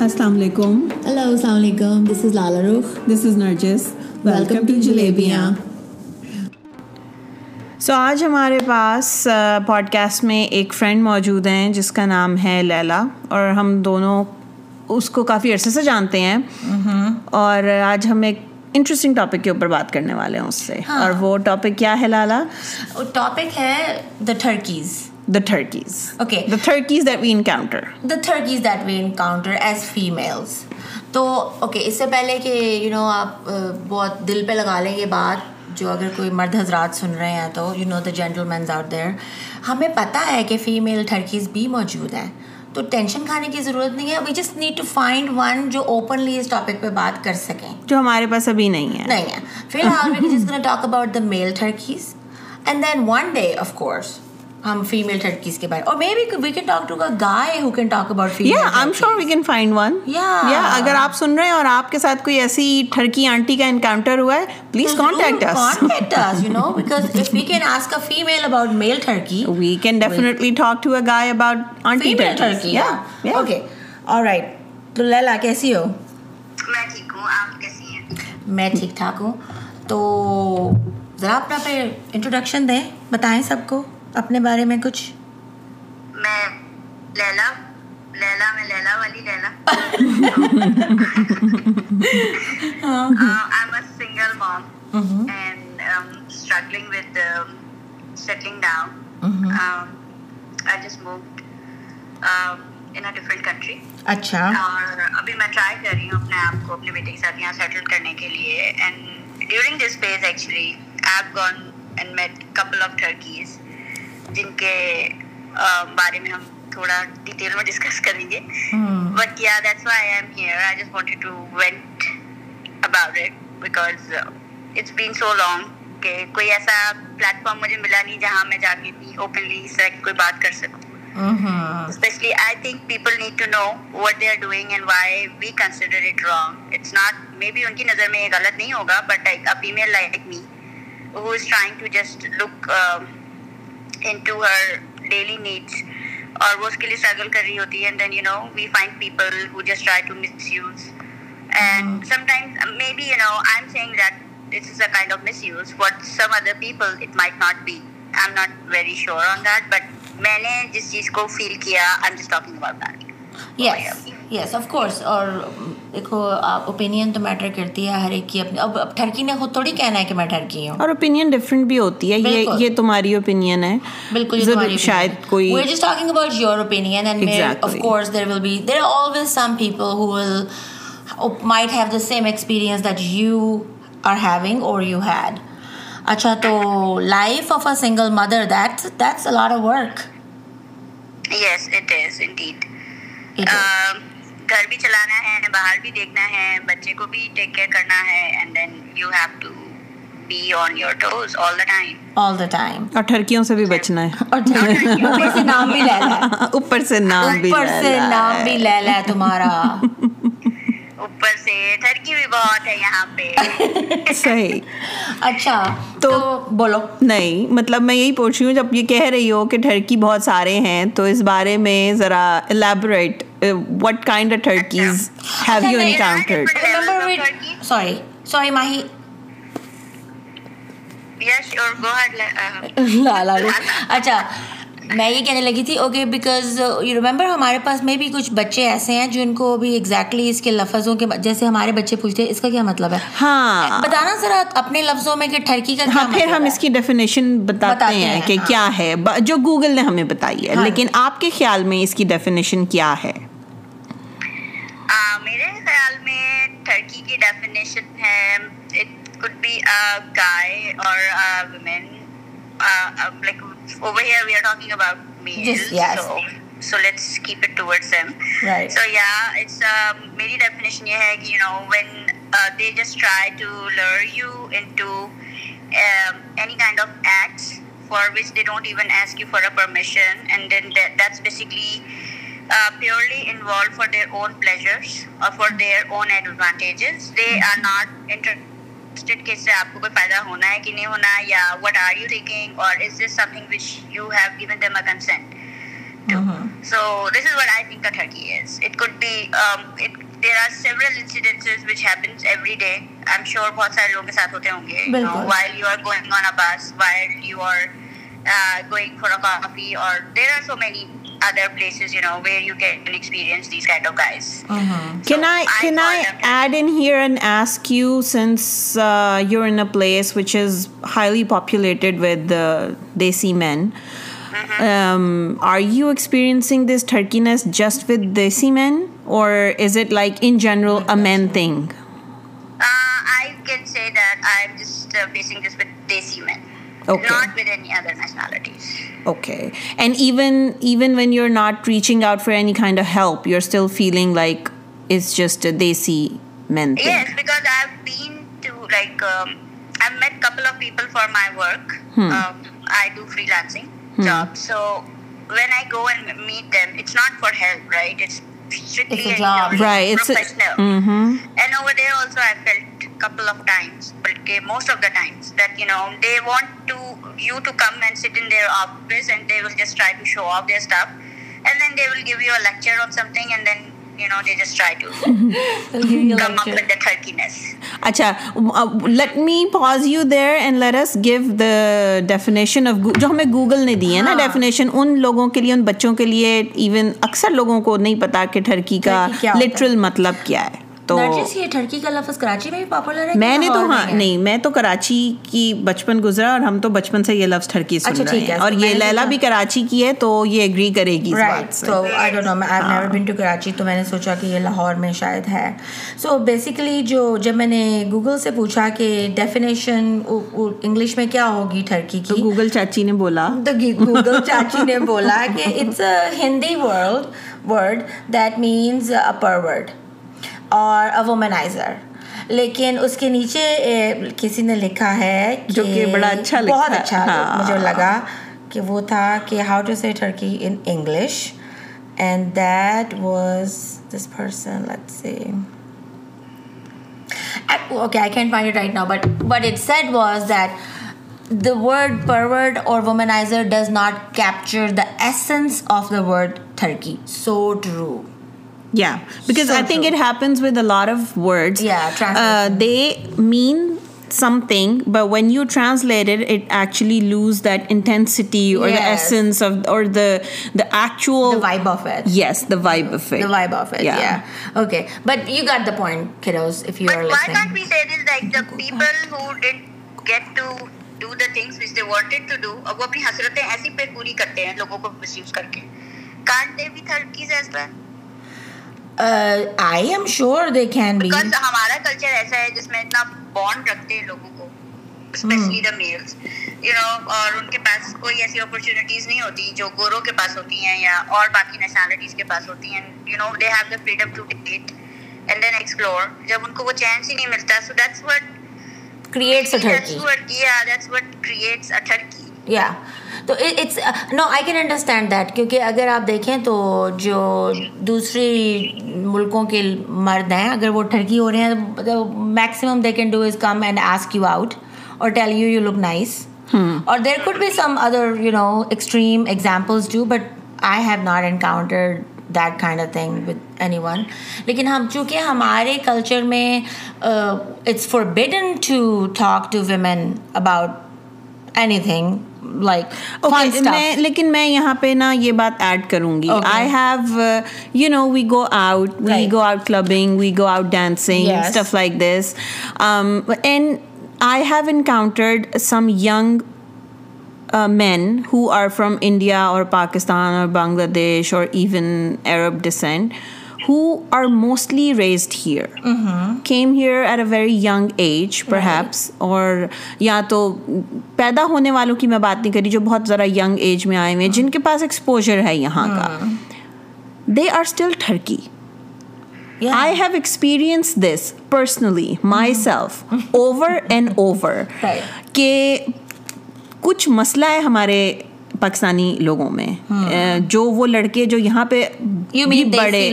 السلام علیکم اللہ السلام علیکم this is Lala this is Nargis welcome to جلیبیاں so آج ہمارے پاس پوڈ کاسٹ میں ایک فرینڈ موجود ہیں جس کا نام ہے لیلا اور ہم دونوں اس کو کافی عرصے سے جانتے ہیں اور آج ہم ایک انٹرسٹنگ ٹاپک کے اوپر بات کرنے والے ہیں اس سے اور وہ ٹاپک کیا ہے لالا ٹاپک ہے دا ٹرکیز تو اوکے اس سے پہلے کہ یو نو آپ uh, بہت دل پہ لگا لیں یہ بات جو اگر کوئی مرد حضرات سن رہے ہیں تو you know the gentlemen are there ہمیں پتہ ہے کہ فیمیل تھرکیز بھی موجود ہیں تو ٹینشن کھانے کی ضرورت نہیں ہے we just need to find one جو اوپنلی اس ٹاپک پہ بات کر سکیں جو ہمارے پاس ابھی نہیں ہے نہیں ہے فی الحال talk about the male and then one day of course ہم فیمل ٹرکیز کے بارے اور maybe we can talk to a guy who can talk about female یا I am sure we can find one یا اگر آپ سن رہے ہیں اور آپ کے ساتھ کوئی ایسی ٹرکی آنٹی کا انکاؤنٹر ہوا ہے please contact us contact us you know because of we can ask a female about male Turkey we can definitely talk to a guy about aunty Turkey یا اوکے آلرائٹ تو لیلا کیسی ہو میں ٹھیک ہوں آپ کیسی ہیں میں ٹھیک ٹھاک ہوں تو ذرا اپنا پہ انٹروڈکشن دیں بتائیں سب کو اپنے بارے میں کچھ میں ٹرائی کر رہی ہوں اپنے اپنے آپ کو بیٹے کے کے ساتھ یہاں سیٹل کرنے لیے and and during this actually I gonna جن کے بارے میں ہم تھوڑا ڈیٹیل میں ڈسکس کریں گے but yeah that's why I am here I just want to vent about it because it's been so long کہ کوئی ایسا پلیٹ فارم مجھے ملا نہیں جہاں میں جا کے بھی اوپنلی اس طرح کی کوئی بات کر سکوں specially I think people need to know what they are doing and why we consider it wrong it's not maybe ان کی نظر میں یہ غلط نہیں ہوگا but like a female like me who is trying to just look into her daily needs اور وہ اس کے لیے اسٹرگل کر رہی ہوتی ہے and then you know we find people who just try to misuse and sometimes maybe you know I am seeing that this is a kind of misuse what some other people it might not be I am not very sure on that but میں نے جس چیز کو feel کیا I am just talking about that yes yes of course اور دیکھو آپ opinion تو میٹر کرتی ہے ہر ایک کی اپنی اب اب ٹھرکی نے خود تھوڑی کہنا ہے کہ میں ٹھرکی ہوں اور اوپینین ڈفرینٹ بھی ہوتی ہے یہ یہ تمہاری اوپینین ہے بالکل شاید کوئی we just talking about your opinion and of course there will be there are always some people who will might have the same experience that you are having اور یو ہیڈ اچھا تو life of a single mother that that's a lot of work yes it is indeed گھر بھی چلانا ہے باہر بھی بھی دیکھنا ہے بچے کو ٹیک کیئر یہاں پہ صحیح اچھا تو بولو نہیں مطلب میں یہی پوچھ رہی ہوں جب یہ کہہ رہی ہو کہ ٹھڑکی بہت سارے ہیں تو اس بارے میں ذرا elaborate Uh, what kind of turkeys have you encountered? Remember with, sorry, sorry, Mahi. Yes, or go ahead. La, اچھا میں یہ کہنے لگی تھی اوکے بیکاز یو ریمبر ہمارے پاس میں بھی کچھ بچے ایسے ہیں جن کو بھی ایگزیکٹلی اس کے لفظوں کے جیسے ہمارے بچے پوچھتے ہیں اس کا کیا مطلب ہے ہاں بتانا ذرا اپنے لفظوں میں کہ ٹھرکی کا ہاں پھر ہم اس کی ڈیفینیشن بتاتے ہیں کہ کیا ہے جو گوگل نے ہمیں بتائی ہے لیکن آپ کے خیال میں اس کی ڈیفینیشن کیا ہے میرے خیال میں ٹرکی کی ڈیفینیشن ہے it could be a guy or a woman uh like over here we are talking about me yes yes so let's keep it towards them right so yeah it's میری definition یہ ہے کہ you know when they just try to lure you into any kind of acts for which they don't even ask you for a permission and then that's basically purely لوگوں کے ساتھ ہوتے ہوں گے while while you you are are are going going on a a بس کافی اور دیر so many پلیسائیلی پیسی men are you ایسپ تھرکی nice just with desi man اور is it like in general a man thing okay and even even when you're not reaching out for any kind of help you're still feeling like it's just a they see men thing. yes because i've been to like um, i've met a couple of people for my work hmm. um, i do freelancing hmm. jobs so when i go and meet them it's not for help right it's strictly it's a job. Job. right it's professional a, mm-hmm. and over there also I felt a couple of times but okay, most of the times that you know they want to you to come and sit in their office and they will just try to show off their stuff and then they will give you a lecture on something and then اچھا let me pause you there and let give the definition of جو ہمیں Google نے دی ہے نا definition ان لوگوں کے لیے ان بچوں کے لیے ایون اکثر لوگوں کو نہیں پتا کہ ٹھرکی کا لٹرل مطلب کیا ہے تو میں نے تو ہاں نہیں میں تو کراچی کی بچپن گزرا اور ہم تو بچپن سے یہ لفظ ٹھڑکی اچھا، سن رہے ہیں اور یہ لیلا بھی کراچی کی ہے تو یہ اگری کرے گی ہاں۔ تو میں نے سوچا کہ یہ لاہور میں شاید ہے سو بیسیکلی جو جب میں نے گوگل سے پوچھا کہ ڈیفینیشن انگلش میں کیا ہوگی ٹھڑکی کی گوگل چاچی نے بولا تو گوگل چاچی نے بولا کہ it's a Hindi world word that means a pervert اور وومنائزر لیکن اس کے نیچے کسی نے لکھا ہے جو کہ بڑا اچھا بہت اچھا ہاں۔ مجھے لگا کہ وہ تھا کہ how to say Turkey in English and that was this person let see okay I can find it right now but but it said was that the word pervert اور womaniser does not capture the essence of the word تھرکی so true Yeah, because so I think true. it happens with a lot of words. Yeah, translation. Uh, they mean something, but when you translate it, it actually lose that intensity or yes. the essence of or the the actual the vibe of it. Yes, the vibe of it. The vibe of it. Yeah. yeah. Okay, but you got the point, kiddos. If you but are listening. But what we said is like the people who did get to. do the things which they wanted to do اور وہ اپنی حسرتیں ایسی پہ پوری کرتے ہیں لوگوں کو مس یوز کر کے کانٹ دے بھی تھرڈ کیز ایز ویل جو کے پاس ہوتی ہیں یا اور باقی ایکسپلور جب ان کو وہ چانس ہی نہیں ملتا یا تو it's no I can understand that کیونکہ اگر آپ دیکھیں تو جو دوسری ملکوں کے مرد ہیں اگر وہ ٹھرکی ہو رہے ہیں maximum they can do is come and ask you out اور tell you you look nice اور there could be some other you know extreme examples do but I have not encountered that kind of thing with anyone لیکن ہم چونکہ ہمارے culture میں it's forbidden to talk to women about anything like میں لیکن میں یہاں پہ نا یہ بات ایڈ کروں گی I have you know we go out we go out clubbing we go out dancing stuff like this and I have encountered some young men who are from India اور پاکستان اور بنگلہ دیش اور even Arab descent raised here came here at a very young age perhaps اور یا تو پیدا ہونے والوں کی میں بات نہیں کری جو بہت ذرا ینگ ایج میں آئے ہوئے ہیں جن کے پاس ایکسپوجر ہے یہاں کا they are still ٹھرکی I have experience this personally myself over and over کہ کچھ مسئلہ ہے ہمارے پاکستانی لوگوں میں جو وہ لڑکے جو یہاں پہ بڑے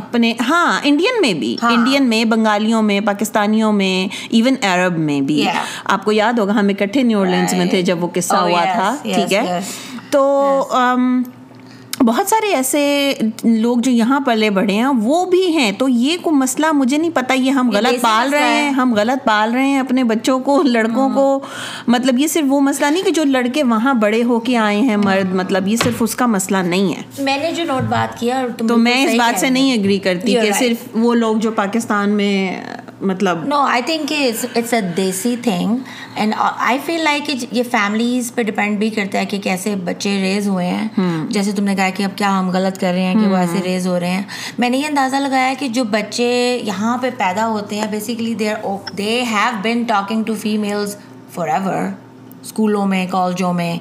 اپنے ہاں انڈین میں بھی ہاں۔ انڈین میں بنگالیوں میں پاکستانیوں میں ایون عرب میں بھی آپ کو یاد ہوگا ہم اکٹھے نیو لینڈس میں تھے جب وہ قصہ oh ہوا تھا ٹھیک ہے تو بہت سارے ایسے لوگ جو یہاں پلے بڑھے ہیں وہ بھی ہیں تو یہ کو مسئلہ مجھے نہیں پتا یہ ہم غلط پال رہے ہیں ہم غلط پال رہے ہیں اپنے بچوں کو لڑکوں ہاں۔ کو مطلب یہ صرف وہ مسئلہ نہیں کہ جو لڑکے وہاں بڑے ہو کے آئے ہیں مرد مطلب یہ صرف اس کا مسئلہ نہیں ہے میں نے جو نوٹ بات کیا تو میں اس بات سے نہیں اگری کرتی کہ صرف وہ لوگ جو پاکستان میں مطلب no I think it's a desi thing and I feel like یہ فیملیز پہ ڈپینڈ بھی کرتا ہے کہ کیسے بچے ریز ہوئے ہیں جیسے تم نے کہا کہ اب کیا ہم غلط کر رہے ہیں کہ وہ ایسے ریز ہو رہے ہیں میں نے یہ اندازہ لگایا ہے کہ جو بچے یہاں پہ پیدا ہوتے ہیں basically they they have been talking to families for ever اسکولوں میں کالجوں میں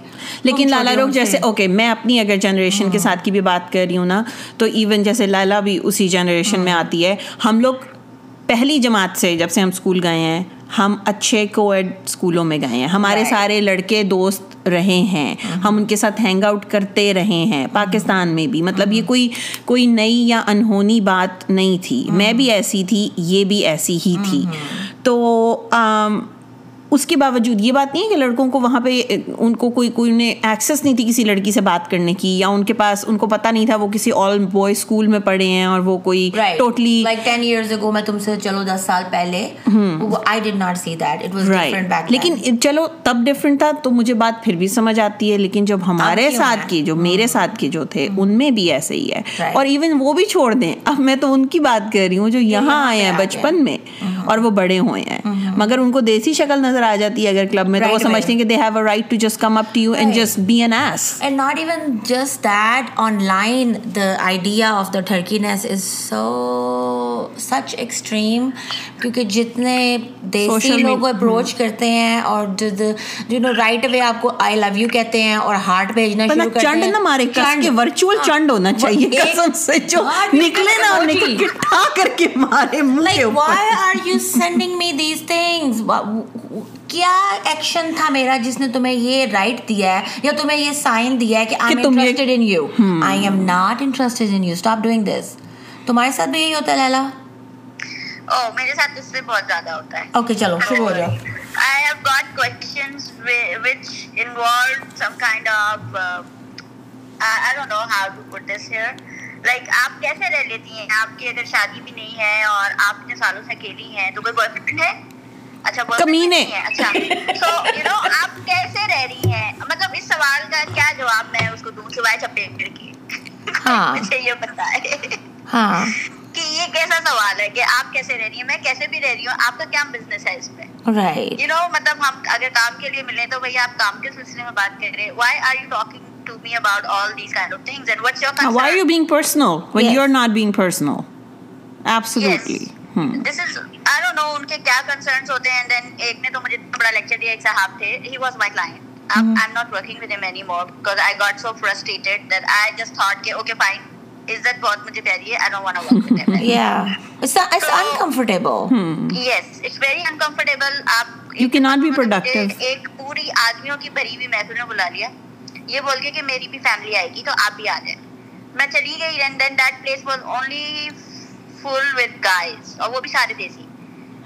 لیکن لالا روک جیسے اوکے میں اپنی اگر جنریشن کے ہاں. ساتھ کی بھی بات کر رہی ہوں نا تو ایون جیسے لالا بھی اسی جنریشن میں ہاں. آتی ہے ہم لوگ پہلی جماعت سے جب سے ہم اسکول گئے ہیں ہم اچھے کو ایڈ اسکولوں میں گئے ہیں ہمارے سارے لڑکے دوست رہے ہیں ہم ان کے ساتھ ہینگ آؤٹ کرتے رہے ہیں پاکستان میں بھی مطلب یہ کوئی کوئی نئی یا انہونی بات نہیں تھی میں بھی ایسی تھی یہ بھی ایسی ہی تھی تو اس کے باوجود یہ بات نہیں ہے کہ لڑکوں کو وہاں پہ ان کو کوئی کوئی انہیں ایکسیس نہیں تھی کسی لڑکی سے بات کرنے کی یا ان کے پاس ان کو پتا نہیں تھا وہ کسی آل بوائے اسکول میں پڑھے ہیں اور وہ کوئی ٹوٹلی ٹین تم سے چلو دس سال پہلے لیکن چلو تب ڈفرینٹ تھا تو مجھے بات پھر بھی سمجھ آتی ہے لیکن جب ہمارے ساتھ کے جو میرے ساتھ کے جو تھے ان میں بھی ایسے ہی ہے اور ایون وہ بھی چھوڑ دیں اب میں تو ان کی بات کر رہی ہوں جو یہاں آئے ہیں بچپن میں اور وہ بڑے ہوئے ہیں mm-hmm. مگر ان کو دیسی شکل نظر آ جاتی ہے اگر کلب میں تو وہ سمجھتے ہیں کہ they have a right to just come up to you and just be an ass and not even just that online the idea of the ٹرکینس is so such extreme کیونکہ جتنے دیسی لوگ اپروچ mm-hmm. کرتے ہیں اور جو no right way آپ کو آئی لو یو کہتے ہیں اور ہارٹ بھیجنا شروع کرتے ہیں چنڈ نہ مارے چنڈ کے ورچوئل ہاں، چنڈ ہونا چاہیے قسم سے جو نکلے نہ اور نکل کے ٹھا کر کے مارے منہ کے اوپر like why are you sending me these things کیا ایکشن تھا میرا جس نے تمہیں یہ رائٹ دیا ہے یا تمہیں یہ سائن دیا ہے کہ I am interested in you I am not interested in you stop doing this تمہارے ساتھ بھی یہی ہوتا ہے لیلا میرے ساتھ اس سے بہت زیادہ ہوتا ہے لائک آپ کیسے رہ لیتی ہیں آپ کی اگر شادی بھی نہیں ہے اور آپ اتنے سالوں سے کھیلی ہے تو کوئی رہ رہی ہیں مطلب اس سوال کا کیا جواب میں اس کو دوں سوائے کے ہاں۔ مجھے یہ پتا ہے ہاں۔ کہ یہ کیسا سوال ہے کہ آپ کیسے رہ رہی ہیں میں کیسے بھی رہ رہی ہوں آپ کا کیا بزنس ہے اس پہ یو نو مطلب ہم اگر کام کے لیے ملیں تو بھائی آپ کام کے سلسلے میں بات کر رہے why are you talking to me about all these kind of things and what's your concern? why are you being personal when yes. you're not being personal absolutely yes. Hmm. This is, I don't know, unke kya concerns hote and then ek ne to mujhe tabra lecture diya ek sahab the, he was my client. I'm, mm -hmm. I'm not working with him anymore because I got so frustrated that I just thought, ke, okay, fine, is that what mujhe pehari hai? I don't want to work with him. anymore. yeah. It's, a, it's so, uncomfortable. Hmm. Yes, it's very uncomfortable. Aap, you cannot be productive. Ek puri aadmiyo ki bari bhi mehsul ne bula liya. یہ بول کے کہ میری بھی family آئے گی تو آپ بھی آ جائیں میں چلی گئی and then that place was only full with guys اور وہ بھی سارے دیسی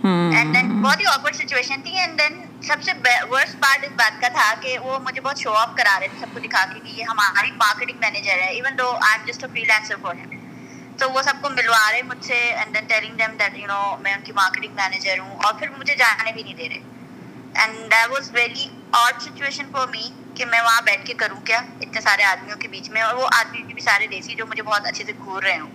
اینڈ دین بہت ہی آکورڈ سچویشن تھی اینڈ دین سب سے ورسٹ پارٹ اس بات کا تھا کہ وہ مجھے بہت شو آف کرا رہے تھے سب کو دکھا کے کہ یہ ہماری مارکیٹنگ مینیجر ہے even though I am just a freelancer for him تو وہ سب کو ملوا رہے مجھ سے and then telling them that you know میں ان کی مارکیٹنگ مینیجر ہوں اور پھر مجھے جانے بھی نہیں دے رہے and that was very odd situation for me کہ میں وہاں بیٹھ کے کروں کیا اتنے سارے آدمیوں کے بیچ میں اور وہ آدمی بھی سارے دیسی جو مجھے بہت اچھے سے گھور رہے ہوں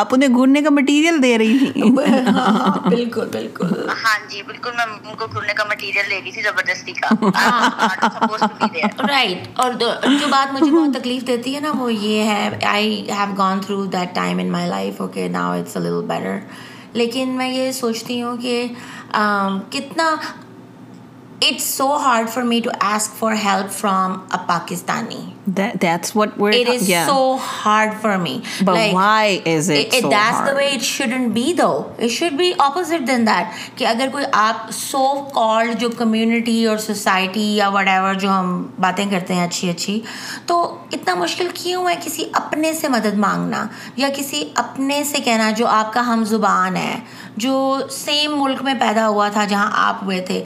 آپ انہیں گھورنے کا مٹیریل دے رہی تھی بالکل بالکل ہاں جی بالکل میں ان کو گھورنے کا مٹیریل لے رہی تھی زبردستی کا رائٹ اور جو بات مجھے بہت تکلیف دیتی ہے نا وہ یہ ہے I have gone through that time in my life okay now it's a little better لیکن میں یہ سوچتی ہوں کہ کتنا سوسائٹی یا وٹ ایور جو ہم باتیں کرتے ہیں اچھی اچھی تو اتنا مشکل کیوں ہے کسی اپنے سے مدد مانگنا یا کسی اپنے سے کہنا جو آپ کا ہم زبان ہے جو سیم ملک میں پیدا ہوا تھا جہاں آپ ہوئے تھے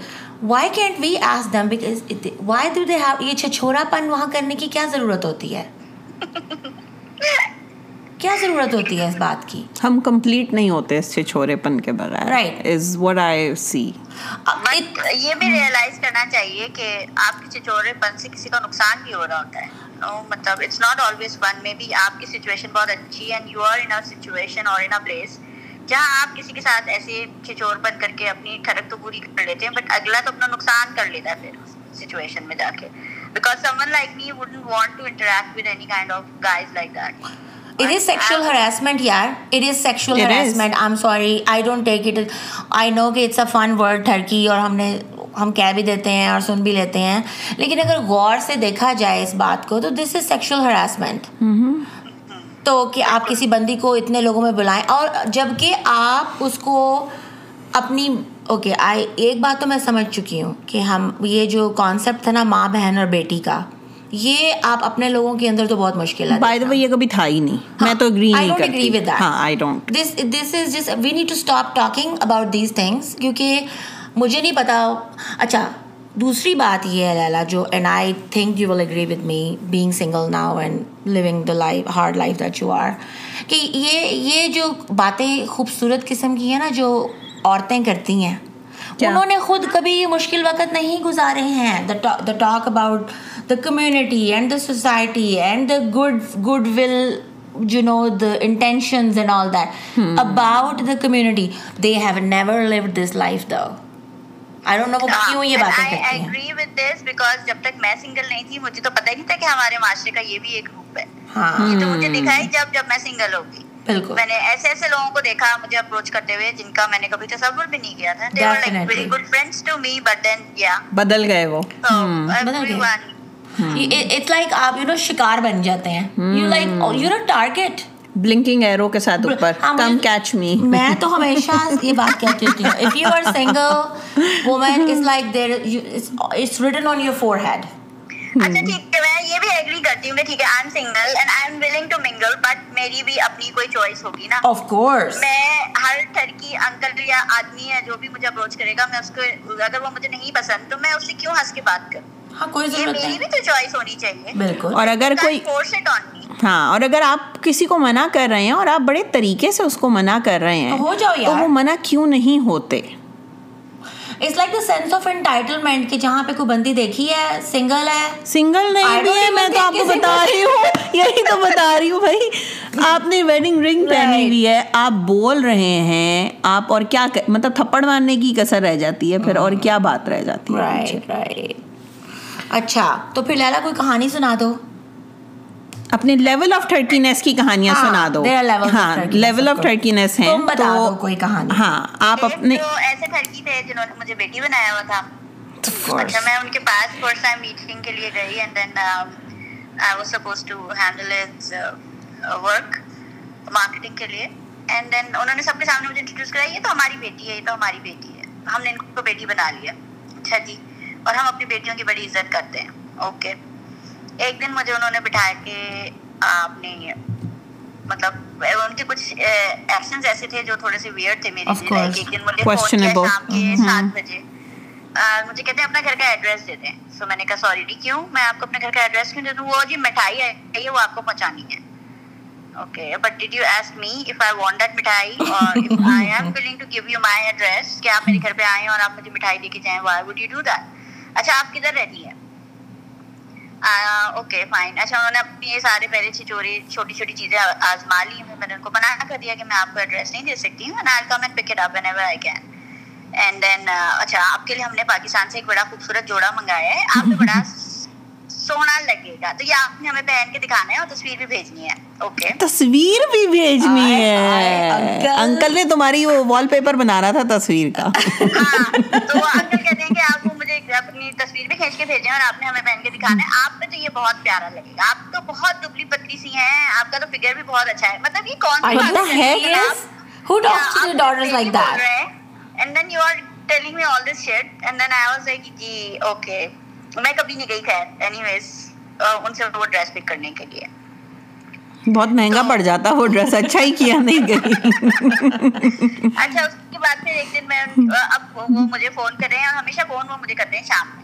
why can't we ask them because why do they have یہ چھچھورا پن وہاں کرنے کی کیا ضرورت ہوتی ہے کیا ضرورت ہوتی ہے اس بات کی ہم کمپلیٹ نہیں ہوتے اس چھچھورے پن کے بغیر right is what I see یہ بھی ریئلائز کرنا چاہیے کہ آپ کے چھچھورے پن سے کسی کا نقصان بھی ہو رہا ہوتا ہے مطلب اٹس ناٹ آلویز فن میں بھی آپ کی سچویشن بہت اچھی and you are in situation اور ان پلیس جہاں آپ کسی کے ساتھ ایسے ہم نے ہم بھی دیتے ہیں اور سن بھی لیتے ہیں لیکن اگر غور سے دیکھا جائے اس بات کو تو دس از سیکشل تو کہ آپ کسی بندی کو اتنے لوگوں میں بلائیں اور جب کہ آپ اس کو اپنی اوکے آئی ایک بات تو میں سمجھ چکی ہوں کہ ہم یہ جو کانسیپٹ تھا نا ماں بہن اور بیٹی کا یہ آپ اپنے لوگوں کے اندر تو بہت مشکل ہے یہ کبھی تھا ہی نہیں نہیں میں تو اگری کرتی we need to talking about these things کیونکہ مجھے نہیں پتا اچھا دوسری بات یہ ہے لیلا جو and I think you will agree with me being single now and living the life hard life that you are کہ یہ یہ جو باتیں خوبصورت قسم کی ہیں نا جو عورتیں کرتی ہیں انہوں نے خود کبھی مشکل وقت نہیں گزارے ہیں the talk about the community and the society and the the good good will you know intentions and all that about the community they have never live this life جب تک میں سنگل نہیں نہیں تھی مجھے تو ہی تھا کہ ہمارے معاشرے کا یہ بھی ایک روپ ہے یہ تو مجھے دکھا جب جب میں سنگل ہوگی میں نے ایسے ایسے لوگوں کو دیکھا مجھے اپروچ کرتے ہوئے جن کا میں نے کبھی تصور بھی نہیں کیا تھا بدل گئے وہ لائک لائک آپ you you you know know شکار بن جاتے ہیں ٹارگیٹ بلنکنگ ایرو کے ساتھ اوپر کم کیچ می میں تو ہمیشہ میں یہ بھی ہر انکل یا آدمی ہے جو بھی مجھے اپروچ کرے گا میں اس کو اگر وہ مجھے نہیں پسند تو میں اس سے کیوں ہنس کے بات کروں ہاں، بالکل اور اگر کوئی ہاں اور اگر آپ کسی کو منع کر رہے ہیں اور آپ بڑے طریقے سے اس کو منع کر رہے ہیں ہو جاؤ تو وہ منع کیوں نہیں ہوتے it's like the sense of entitlement کہ جہاں پہ کوئی بندی دیکھی ہے سنگل ہے سنگل نہیں بھی ہے میں تو آپ کو بتا رہی ہوں یہی تو بتا رہی ہوں بھائی آپ نے ویڈنگ رنگ پہنی ہوئی ہے آپ بول رہے ہیں آپ اور کیا مطلب تھپڑ مارنے کی کسر رہ جاتی ہے پھر اور mm. کیا بات رہ جاتی ہے اچھا تو پھر لیلا کوئی کہانی سنا سنا دو دو اپنے اپنے لیول لیول آف آف کی کہانیاں ہاں ہے آپ ہم نے ان کو بیٹی بنا لیا اچھا جی اور ہم اپنی بیٹیوں کی بڑی عزت کرتے ہیں اوکے ایک دن مجھے انہوں نے بٹھایا کہ آپ نے مطلب ان کے کچھ ایکشنز ایسے تھے جو تھوڑے سے ویئر تھے میری ایک دن مجھے فون کیا شام کے mm-hmm. سات بجے مجھے کہتے ہیں اپنا گھر کا ایڈریس دے دیں سو میں نے کہا سوری ڈی کیوں میں آپ کو اپنے گھر کا ایڈریس کیوں دے دوں وہ جی مٹھائی ہے وہ آپ کو پہنچانی ہے okay but did you ask me if I want that mithai اور I am willing to give you my address کہ آپ میرے گھر پہ آئیں اور آپ مجھے مٹھائی دے کے جائیں why would you do that اچھا آپ کدھر رہتی ہے آپ کو بڑا سونا لگے گا تو یہ آپ نے ہمیں پہن کے دکھانا ہے تمہاری بنانا تھا تصویر کا ہاں، تو بہت میں کبھی نہیں گئی کرنے کے لیے بہت مہنگا پڑ جاتا اچھا ہی اچھا، بات پھر ایک دن میں میں اب وہ وہ مجھے مجھے فون فون کر رہے ہیں ہیں ہمیشہ کرتے شام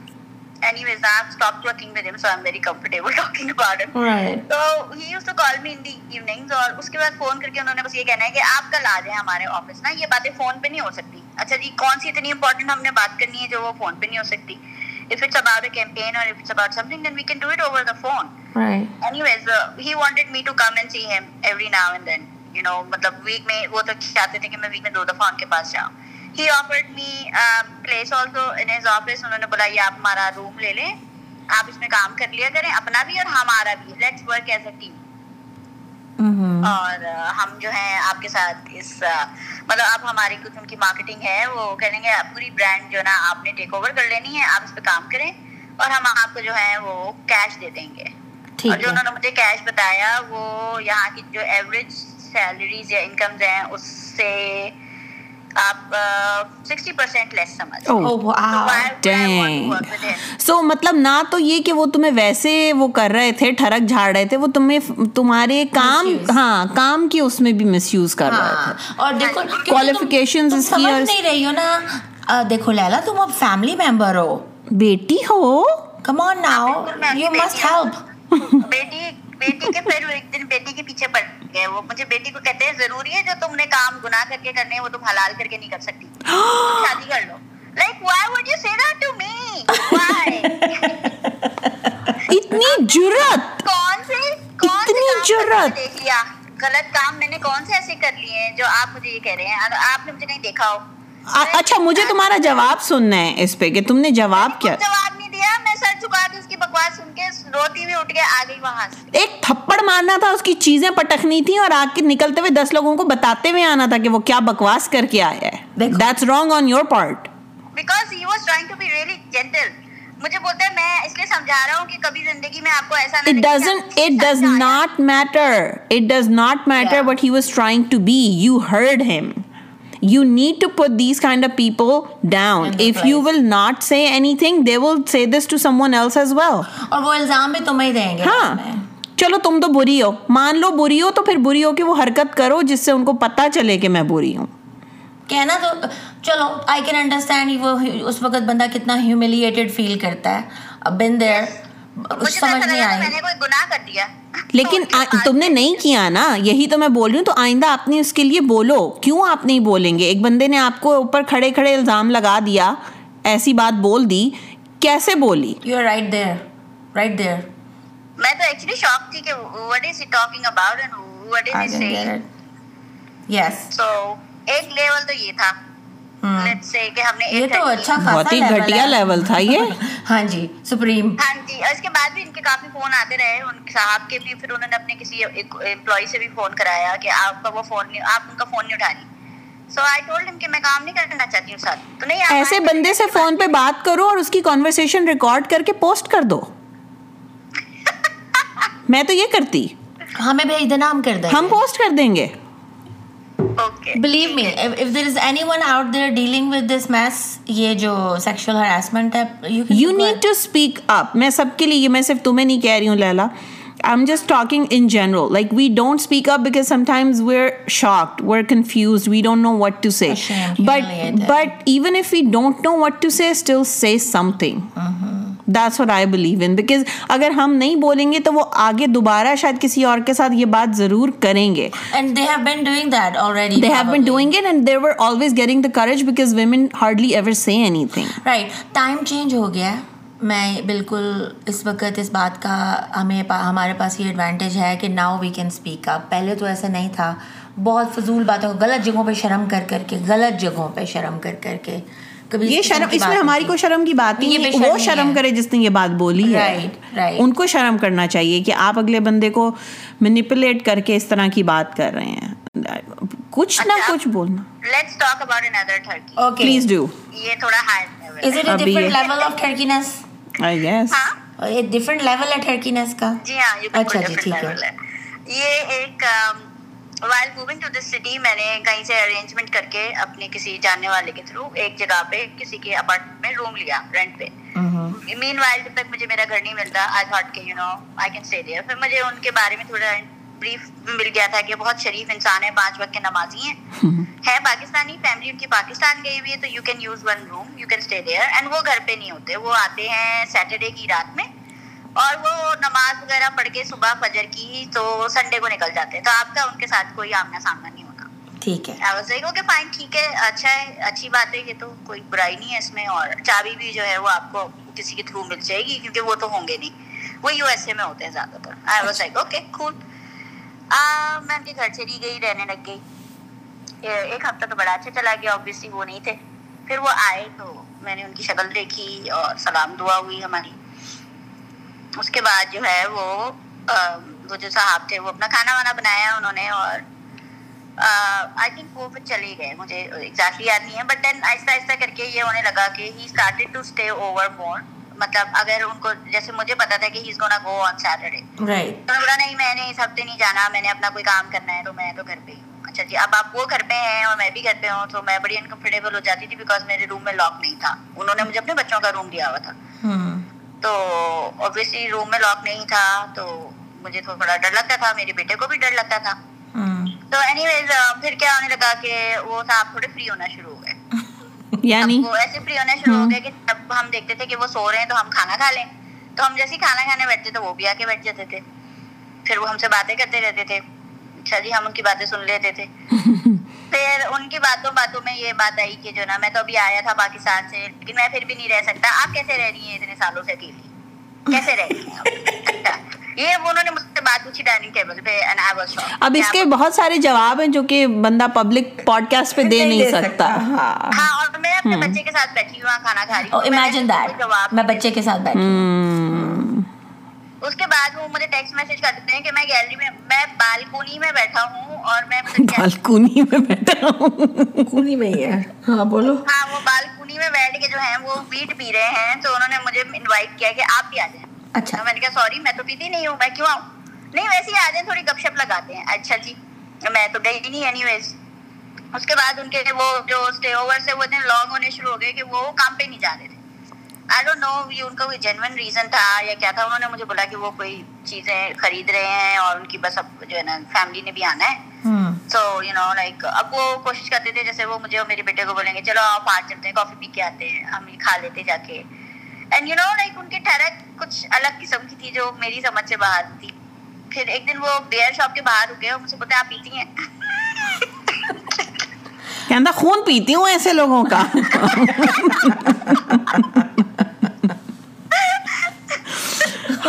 یہ باتیں فون پہ نہیں ہو سکتی اچھا جی کون سی اتنی امپورٹنٹ ہم نے بات کرنی ہے جو وہ فون پہ نہیں ہو سکتی یو نو مطلب ویک میں وہ تو چاہتے تھے کہ میں ویک میں دو دفعہ ان کے پاس جاؤں he offered me place also in his office انہوں نے بولا یہ آپ ہمارا روم لے لیں آپ اس میں کام کر لیا کریں اپنا بھی اور ہمارا بھی let's work as a team اور uh, ہم جو ہیں آپ کے ساتھ اس uh, مطلب اب ہماری کچھ ان کی مارکیٹنگ ہے وہ کہیں گے پوری برانڈ جو نا آپ نے ٹیک اوور کر لینی ہے آپ اس پہ کام کریں اور ہم آپ کو جو ہے وہ کیش دے دیں گے اور جو انہوں نے مجھے کیش بتایا وہ یہاں کی جو ایوریج سیلریز یا انکمز ہیں اس سے سو مطلب نہ تو یہ کہ وہ تمہیں ویسے وہ کر رہے تھے ٹھڑک جھاڑ رہے تھے وہ تمہیں تمہارے کام ہاں کام کی اس میں بھی مس یوز کر رہے ہاں۔ تھے اور دیکھو کوالیفکیشن ہاں، رہی ہو نا دیکھو لالا تم اب فیملی ممبر ہو بیٹی ہو come on now you must help بیٹی بیٹی کے پھر ایک دن بیٹی کے پیچھے پڑ گئے وہ مجھے بیٹی کو کہتے ہیں ضروری ہے جو تم نے کام گناہ کر کے کرنے وہ تم حلال کر کے نہیں کر سکتی شادی کر لو like why why would you that to me اتنی کون دیکھ لیا غلط کام میں نے کون سے ایسے کر لیے ہیں جو آپ مجھے یہ کہہ رہے ہیں آپ نے مجھے نہیں دیکھا ہو اچھا مجھے تمہارا جواب سننا ہے اس پہ کہ تم نے جواب کیا ایک تھپڑ مارنا تھا اس کی چیزیں پٹکنی اور آ کے نکلتے ہوئے دس لوگوں کو کو بتاتے ہوئے آنا تھا کہ کہ وہ کیا بکواس کر کے آیا ہے ہے that's wrong on your part مجھے بولتا میں میں اس لیے سمجھا رہا ہوں کبھی زندگی آپ ایسا you need to put these kind of people down if you will not say anything they will see this to someone else as well اور وہ الزام بھی تمہیں دیں گے ہاں چلو تم تو بری ہو مان لو بری ہو تو پھر بری ہو کہ وہ حرکت کرو جس سے ان کو پتہ چلے کہ میں بری ہوں کہنا تو چلو آئی کین انڈرسٹینڈ وہ اس وقت بندہ کتنا ہیوملیٹیڈ فیل کرتا ہے بن دیر سمجھ نہیں آئی لیکن تم نے نہیں کیا نا یہی تو میں بول رہی ہوں تو آئندہ آپ نے اس کے لیے بولو کیوں آپ نہیں بولیں گے ایک بندے نے آپ کو اوپر کھڑے کھڑے الزام لگا دیا ایسی بات بول دی کیسے بولی you are right there right there میں تو ایکچولی شاک تھی کہ what is he talking about and what is he saying yes so ایک لیول تو یہ تھا ہاں۔ یہ اچھا یہ تو اچھا لیول تھا ہاں ہاں جی ہاں جی سپریم اس کے کے بعد بھی ان کافی فون کام نہیں کرنا چاہتی ہوں فون پہ بات کرو اور اس کی کانورسیشن ریکارڈ کر کر کے پوسٹ دو میں تو یہ کرتی ہمیں بھیج دینا ہم کر دیں ہم پوسٹ کر دیں گے believe me if there is anyone out there dealing with this mess یہ جو سیکشل ہراسمنٹ ہے you need to speak up میں سب کے لیے میں صرف تمہیں نہیں کہہ رہی ہوں Laila I am just talking in general like we don't speak up because sometimes we are shocked we are confused we don't know what to say but but even if we don't know what to say still say something that's I believe in because اگر ہم نہیں بولیں گے تو وہ آگے دوبارہ شاید کسی اور کے ساتھ یہ بات ضرور کریں گے ٹائم چینج ہو گیا میں بالکل اس وقت اس بات کا ہمیں ہمارے پاس یہ ایڈوانٹیج ہے کہ now we can speak up پہلے تو ایسا نہیں تھا بہت فضول باتوں غلط جگہوں پہ شرم کر کر کے غلط جگہوں پہ شرم کر کر کے یہ شرم اس میں ہماری کو شرم کی بات نہیں وہ شرم کرے جس نے یہ بات بولی ہے ان کو شرم کرنا چاہیے کہ آپ اگلے بندے کو مینیپولیٹ کر کے اس طرح کی بات کر رہے ہیں کچھ نہ اچھا، کچھ بولنا پلیز ڈو یہ تھوڑا جی ہاں اچھا جی ٹھیک ہے یہ ایک um, اپنے والے جگہ پہ مین تک مجھے بارے میں تھوڑا بریف مل گیا تھا کہ بہت شریف انسان ہے پانچ وقت کے نمازی ہیں پاکستانی فیملی ان کی پاکستان گئی ہوئی روم یو کین اسٹے وہ گھر پہ نہیں ہوتے وہ آتے ہیں سیٹرڈے کی رات میں اور وہ نماز وغیرہ پڑھ کے صبح فجر کی تو سنڈے کو نکل جاتے ہیں تو آپ کا ان کے ساتھ کوئی آمنا سامنا نہیں ہونا ٹھیک ہے فائن ٹھیک ہے اچھا ہے اچھی بات ہے یہ تو کوئی برائی نہیں ہے اس میں اور چابی بھی جو ہے وہ آپ کو کسی کے تھرو مل جائے گی کیونکہ وہ تو ہوں گے نہیں وہ یو ایس اے میں ہوتے ہیں زیادہ تر میں ان کے گھر چلی گئی رہنے لگ گئی ایک ہفتہ تو بڑا اچھا چلا گیا وہ نہیں تھے پھر وہ آئے تو میں نے ان کی شکل دیکھی اور سلام دعا ہوئی ہماری اس کے بعد جو ہے وہ وہ جو صاحب تھے وہ اپنا کھانا وانا بنایا انہوں نے اور آئی تھنک وہ پھر چلے گئے مجھے ایگزیکٹلی یاد نہیں ہے بٹ دین آہستہ آہستہ کر کے یہ ہونے لگا کہ he he to stay over مطلب اگر ان کو جیسے مجھے پتا تھا کہ گو آن سیٹرڈے میں نے اس ہفتے نہیں جانا میں نے اپنا کوئی کام کرنا ہے تو میں تو گھر پہ ہوں اچھا جی اب آپ وہ گھر پہ ہیں اور میں بھی گھر پہ ہوں تو میں بڑی انکمفرٹیبل ہو جاتی تھی بیکاز میرے روم میں لاک نہیں تھا انہوں نے مجھے اپنے بچوں کا روم دیا ہوا تھا تو اوبیسلی روم میں لاک نہیں تھا تو مجھے تھوڑا ڈر لگتا تھا میرے بیٹے کو بھی ڈر لگتا تھا ہاں۔ تو اینی ویز پھر کیا ہونے لگا کہ وہ وہ صاحب تھوڑے فری ہونا شروع ہو گئے یعنی؟ ایسے فری ہونا شروع ہو ہاں۔ گئے کہ جب ہم دیکھتے تھے کہ وہ سو رہے ہیں تو ہم کھانا کھا لیں تو ہم جیسے کھانا کھانے بیٹھتے تھے وہ بھی آ کے بیٹھ جاتے تھے پھر وہ ہم سے باتیں کرتے رہتے تھے اچھا جی ہم ان کی باتیں سن لیتے تھے پھر ان کی باتوں باتوں میں یہ بات آئی کہ جو نا میں تو ابھی آیا تھا پاکستان سے لیکن میں پھر بھی نہیں رہ سکتا آپ کیسے رہ رہی ہیں اتنے سالوں سے اکیلی کیسے رہ رہی ہیں یہ انہوں نے مجھ سے بات پوچھی ڈائننگ ٹیبل پہ اب اس کے بہت سارے جواب ہیں جو کہ بندہ پبلک پوڈ کاسٹ پہ دے نہیں سکتا ہاں۔, ہاں اور میں اپنے بچے کے ساتھ بیٹھی ہوں کھانا کھا رہی ہوں امیجن oh, دیٹ میں بچے کے ساتھ بیٹھی ہوں اس کے بعد وہ مجھے ٹیکسٹ میسج کر دیتے ہیں کہ میں گیلری میں میں بالکونی میں بیٹھا ہوں اور میں بالکونی میں بیٹھا ہوں ہاں ہاں بولو ہاں، وہ بالکونی میں بیٹھ کے جو ہے وہ بیٹ پی رہے ہیں تو انہوں نے مجھے انوائٹ کیا کہ آپ بھی آ جائیں اچھا میں نے کہا سوری میں تو پیتی نہیں ہوں میں کیوں آؤں نہیں ویسے ہی آ جائیں تھوڑی گپ شپ لگاتے ہیں اچھا جی میں تو گئی نہیں اینی ویز اس کے بعد ان کے وہ وہ جو اسٹے اوور سے لانگ ہونے شروع ہو گئے کہ وہ کام پہ نہیں جا رہے تھے آئی ڈونٹ نو یہ ان کا کوئی کوئی ریزن تھا تھا یا کیا انہوں نے مجھے بولا کہ وہ چیزیں خرید رہے ہیں اور ان ان کی بس اب اب جو ہے ہے نا فیملی نے بھی آنا so you you know know like like وہ وہ کوشش کرتے تھے جیسے مجھے اور میرے بیٹے کو بولیں گے چلو آپ چلتے ہیں ہیں کافی پی کے کے آتے ہم کھا لیتے جا اینڈ کچھ الگ قسم کی تھی جو میری سمجھ سے باہر تھی پھر ایک دن وہ بیئر شاپ کے باہر رکے ہو گئے پتا آپ پیتی ہیں خون پیتی ہوں ایسے لوگوں کا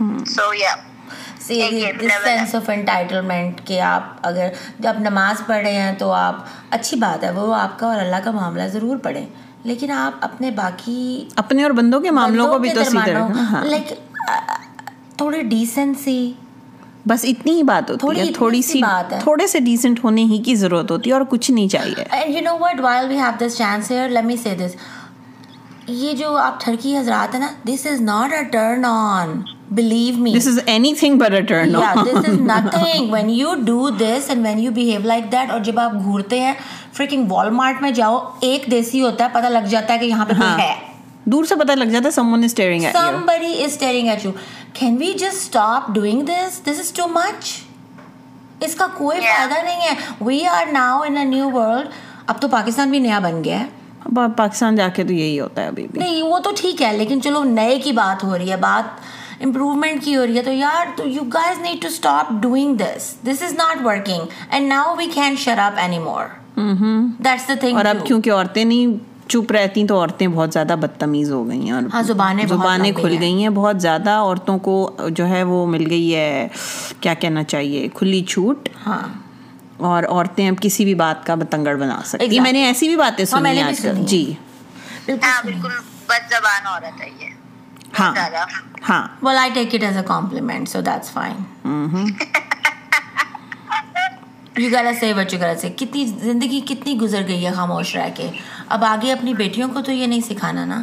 سو یا سینس آف انٹائٹلمنٹ کہ آپ اگر جب نماز پڑھ رہے ہیں تو آپ اچھی بات ہے وہ آپ کا اور اللہ کا معاملہ ضرور پڑھیں لیکن آپ اپنے باقی اپنے اور بندوں کے معاملوں کو بھی تو لائک تھوڑے ڈیسنسی بس اتنی ہی بات ہوتی ہے تھوڑی سی بات ہے تھوڑے سے ڈیسنٹ ہونے ہی کی ضرورت ہوتی ہے اور کچھ نہیں چاہیے and you know what while we have this chance here let me say this یہ جو آپ تھرکی حضرات ہیں نا this is not a turn on believe me this is any behave like اور جب آپ گھورتے ہیں جاؤ ایک دیسی ہوتا ہے پتہ لگ جاتا ہے کہ یہاں پہن we just doing this this is too much اس کا کوئی فائدہ نہیں ہے we are now in new world اب تو پاکستان بھی نیا بن گیا ہے پاکستان جا کے تو یہی ہوتا ہے ابھی بھی نہیں وہ تو ٹھیک ہے لیکن چلو نئے کی بات ہو رہی ہے بات امپروومنٹ کی ہو رہی ہے تو یار تو you guys need to stop doing this this is not working and now we can shut up anymore that's the thing اور اب کیونکہ عورتیں نہیں چپ رہتی تو عورتیں بہت زیادہ بدتمیز ہو گئی ہیں اور ہاں، زبانیں زبانیں کھل گئی ہیں بہت زیادہ عورتوں کو جو ہے وہ مل گئی ہے کیا کہنا چاہیے کھلی چھوٹ ہاں اور عورتیں اب کسی بھی بات کا بتنگڑ بنا سکتی exactly. میں نے ایسی بھی باتیں ہاں، سنی ہیں آج کل جی ہاں، بالکل بد زبان عورت ہے یہ ہاں، کتنی زندگی کتنی گزر گئی ہے خاموش رہ کے اب آگے اپنی بیٹیوں کو تو یہ نہیں سکھانا نا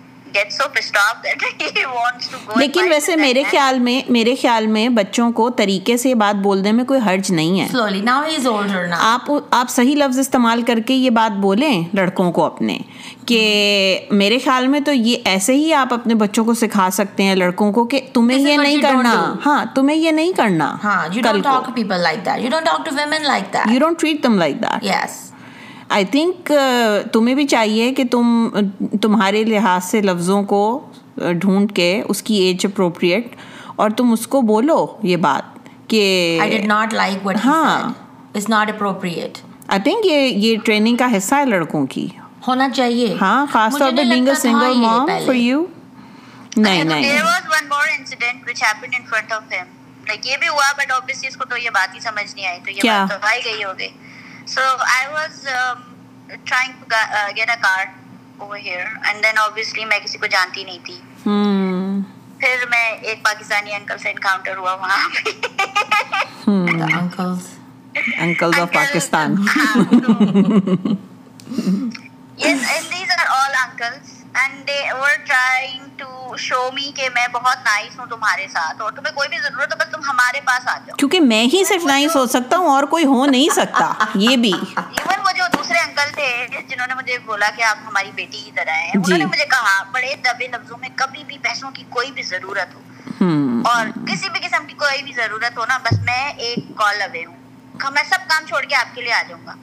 لیکن ویسے میرے خیال میں میرے خیال میں بچوں کو طریقے سے بات بولنے میں کوئی حرج نہیں ہے آپ صحیح لفظ استعمال کر کے یہ بات بولیں لڑکوں کو اپنے کہ میرے خیال میں تو یہ ایسے ہی آپ اپنے بچوں کو سکھا سکتے ہیں لڑکوں کو کہ تمہیں یہ نہیں کرنا ہاں تمہیں یہ نہیں کرنا ہاں، آئی تھنک uh, تمہیں بھی چاہیے کہ تم uh, تمہارے لحاظ سے لفظوں کو uh, ڈھونڈ کے اس کی ایج اپروپریٹ اور تم اس کو بولو یہ بات کہ I did not like what ہاں it's not appropriate I think یہ یہ ٹریننگ کا حصہ ہے لڑکوں کی ہونا چاہیے ہاں خاص طور پہ being a single mom for you نہیں نہیں there was one more incident which happened in front of ہم لائک یہ بھی ہوا بٹ obviously اس کو تو یہ بات ہی سمجھ نہیں آئی تو یہ بات تو ہائی گئی ہو گئی So I was um, trying to uh, get a car over here and then obviously جانتی نہیں تھی پھر میں ایک پاکستانی انکل سے انکاؤنٹر ہوا وہاں and they were trying to show me کہ میں بہت نائس ہوں تمہارے ساتھ اور تمہیں کوئی بھی ضرورت ہو بس تم ہمارے پاس آ جاؤ کیونکہ میں ہی صرف نائس ہو سکتا ہوں اور کوئی ہو نہیں سکتا یہ بھی ایون وہ جو دوسرے انکل تھے جنہوں نے مجھے بولا کہ آپ ہماری بیٹی کی طرح ہیں انہوں نے جی۔ مجھے کہا بڑے دبے لفظوں میں کبھی بھی پیسوں کی کوئی بھی ضرورت ہو اور کسی بھی قسم کی کوئی بھی ضرورت ہو نا بس میں ایک کال اوے ہوں میں سب کام چھوڑ کے آپ کے لیے آ جاؤں گا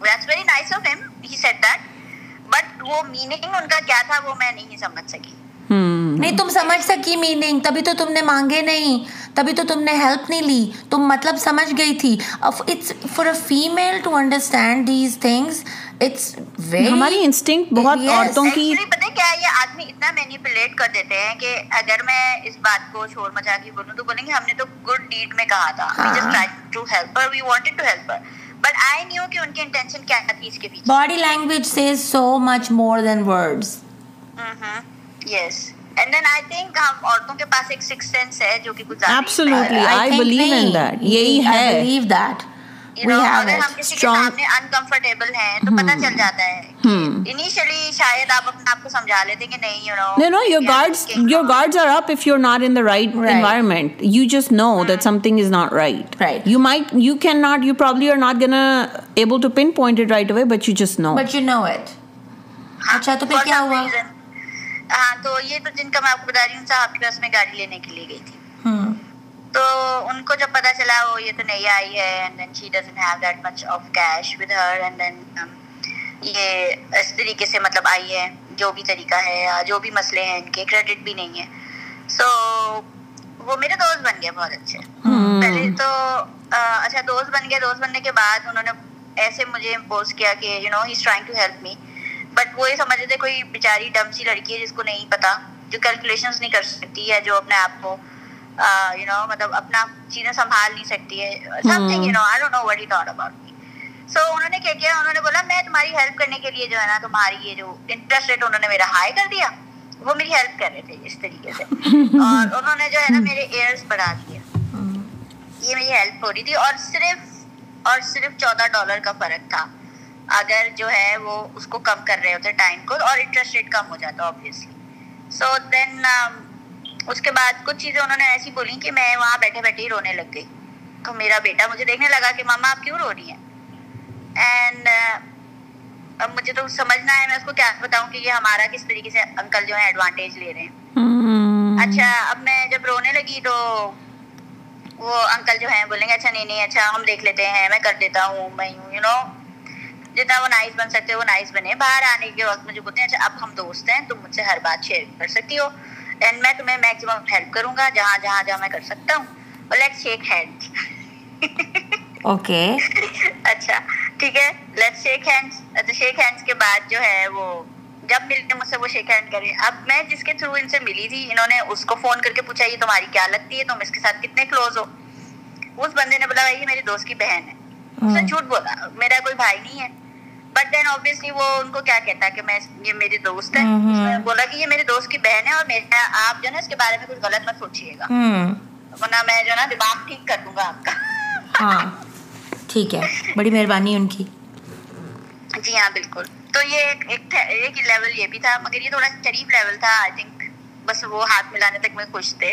ویری نائس آف ہم ہی سیٹ دیٹ بٹ وہ میننگ میننگ ان کا کیا کیا تھا وہ میں نہیں نہیں نہیں نہیں سمجھ سمجھ سمجھ سکی سکی تم تم تم تم تبھی تبھی تو تو نے نے مانگے ہیلپ لی مطلب گئی تھی it's it's for a female to understand these things ہماری انسٹنکٹ بہت عورتوں کی پتہ یہ آدمی اتنا مینیپولیٹ کر دیتے ہیں کہ اگر میں اس بات کو شور مچا کے بولوں تو بولیں گے ہم نے تو گڈ ڈیڈ میں کہا تھا we we just to to help help her her wanted but I knew کہ ان کی انٹینشن کیا تھی اس کے پیچھے باڈی لینگویج سے تو آپ کو صاحب یو جسٹ میں گاڑی لینے کے لیے گئی تھی تو ان کو جب پتا چلا وہ یہ تو نہیں آئی ہے and then she doesn't have that much of cash with her and then یہ اس طریقے سے مطلب آئی ہے جو بھی طریقہ ہے یا جو بھی مسئلے ہیں ان کے کریڈٹ بھی نہیں ہے سو وہ میرے دوست بن گئے بہت اچھے پہلے تو اچھا دوست بن گئے دوست بننے کے بعد انہوں نے ایسے مجھے امپوز کیا کہ you know he is trying to help me but وہ یہ سمجھتے تھے کوئی بیچاری ڈم سی لڑکی ہے جس کو نہیں پتا جو کیلکولیشنس نہیں کر سکتی ہے جو اپنے آپ کو یو نو مطلب اپنا چیزیں سنبھال نہیں سکتی ہے something you know I don't know what he thought about me so انہوں نے کیا کیا انہوں نے بولا میں تمہاری ہیلپ کرنے کے لیے جو ہے نا تمہاری یہ جو انٹرسٹ ریٹ انہوں نے میرا ہائی کر دیا وہ میری ہیلپ کر رہے تھے اس طریقے سے اور انہوں نے جو ہے نا میرے ایئرس بڑھا دیے یہ میری ہیلپ ہو رہی تھی اور صرف اور صرف چودہ ڈالر کا فرق تھا اگر جو ہے وہ اس کو کم کر رہے ہوتے ٹائم کو اور انٹرسٹ ریٹ کم ہو جاتا آبویسلی سو دین اس کے بعد کچھ چیزیں انہوں نے ایسی بولی کہ میں وہاں بیٹھے بیٹھے ہی رونے لگ گئی تو میرا بیٹا مجھے دیکھنے لگا کہ ماما آپ کیوں رو رہی ہیں اینڈ اب مجھے تو سمجھنا ہے میں اس کو کیا بتاؤں کہ یہ ہمارا کس طریقے سے انکل جو ہے ایڈوانٹیج لے رہے ہیں اچھا اب میں جب رونے لگی تو وہ انکل جو ہیں بولیں گے اچھا نہیں نہیں اچھا ہم دیکھ لیتے ہیں میں کر دیتا ہوں میں یو نو جتنا وہ نائس بن سکتے وہ نائس بنے باہر آنے کے وقت مجھے بولتے ہیں اچھا اب ہم دوست ہیں تم مجھ سے ہر بات شیئر کر سکتی ہو میں میں تمہیں میکسیمم ہیلپ کروں گا جہاں جہاں جہاں کر سکتا ہوں اور let let shake shake shake shake hand hand hand hand okay اچھا ٹھیک ہے ہے اچھا، کے بعد جو وہ وہ جب ملتے مجھ سے کرے اب میں جس کے تھرو ان سے ملی تھی انہوں نے اس کو فون کر کے پوچھا یہ تمہاری کیا لگتی ہے تم اس کے ساتھ کتنے کلوز ہو اس بندے نے بولا بھائی یہ میری دوست کی بہن ہے اس نے جھوٹ بولا میرا کوئی بھائی نہیں ہے بٹ دین اوبیسلی وہ ان کو کیا کہتا ہے کہ میں یہ میری دوست ہے بولا کہ یہ میری دوست کی بہن ہے اور آپ جو ہے نا اس کے بارے میں کچھ غلط مت سوچیے گا ورنہ میں جو ہے نا دماغ ٹھیک کر دوں گا آپ کا ہاں ٹھیک ہے بڑی مہربانی ان کی جی ہاں بالکل تو یہ ایک ایک لیول یہ بھی تھا مگر یہ تھوڑا شریف لیول تھا آئی تھنک بس وہ ہاتھ ملانے تک میں خوش تھے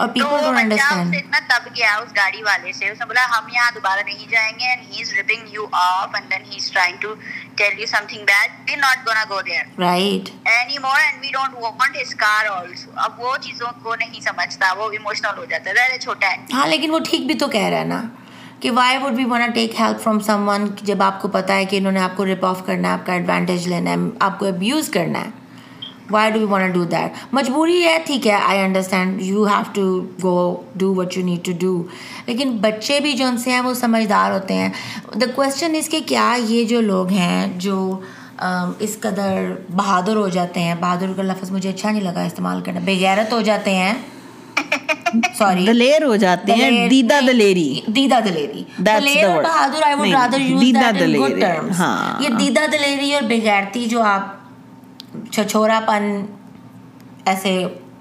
اور پیپل ڈونٹ انڈرسٹینڈ اتنا تب گیا اس گاڑی والے سے اس نے بولا ہم یہاں دوبارہ نہیں جائیں گے and he is raping you if and then he is trying to tell you something bad we are not gonna go there right anymore and we don't want his car also اب وہ چیزوں کو نہیں سمجھتا وہ emotional ہو جاتا ہے that چھوٹا ہے ہاں لیکن وہ ٹھیک بھی تو کہہ رہا ہے نا کہ why would be wanna take help from someone جب آپ کو پتا ہے کہ انہوں نے آپ کو رپ آف کرنا ہے آپ کا ایڈوانٹیج لینا ہے آپ کو ابیوز کرنا ہے why do you want do that مجبوری ہے ٹھیک ہے I understand you have to go do what you need to do لیکن بچے بھی جو ان سے ہیں وہ سمجھدار ہوتے ہیں دا کوشچن اس کے کیا یہ جو لوگ ہیں جو اس قدر بہادر ہو جاتے ہیں بہادر کا لفظ مجھے اچھا نہیں لگا استعمال کرنا بغیرت ہو جاتے ہیں سوری دلیر ہو جاتے ہیں دیدا دلیری دیدا دلیری دلیر بہادر I would rather use that in good یہ دیدا دلیری اور بغیرتی جو آپ چھچورا پن ایسے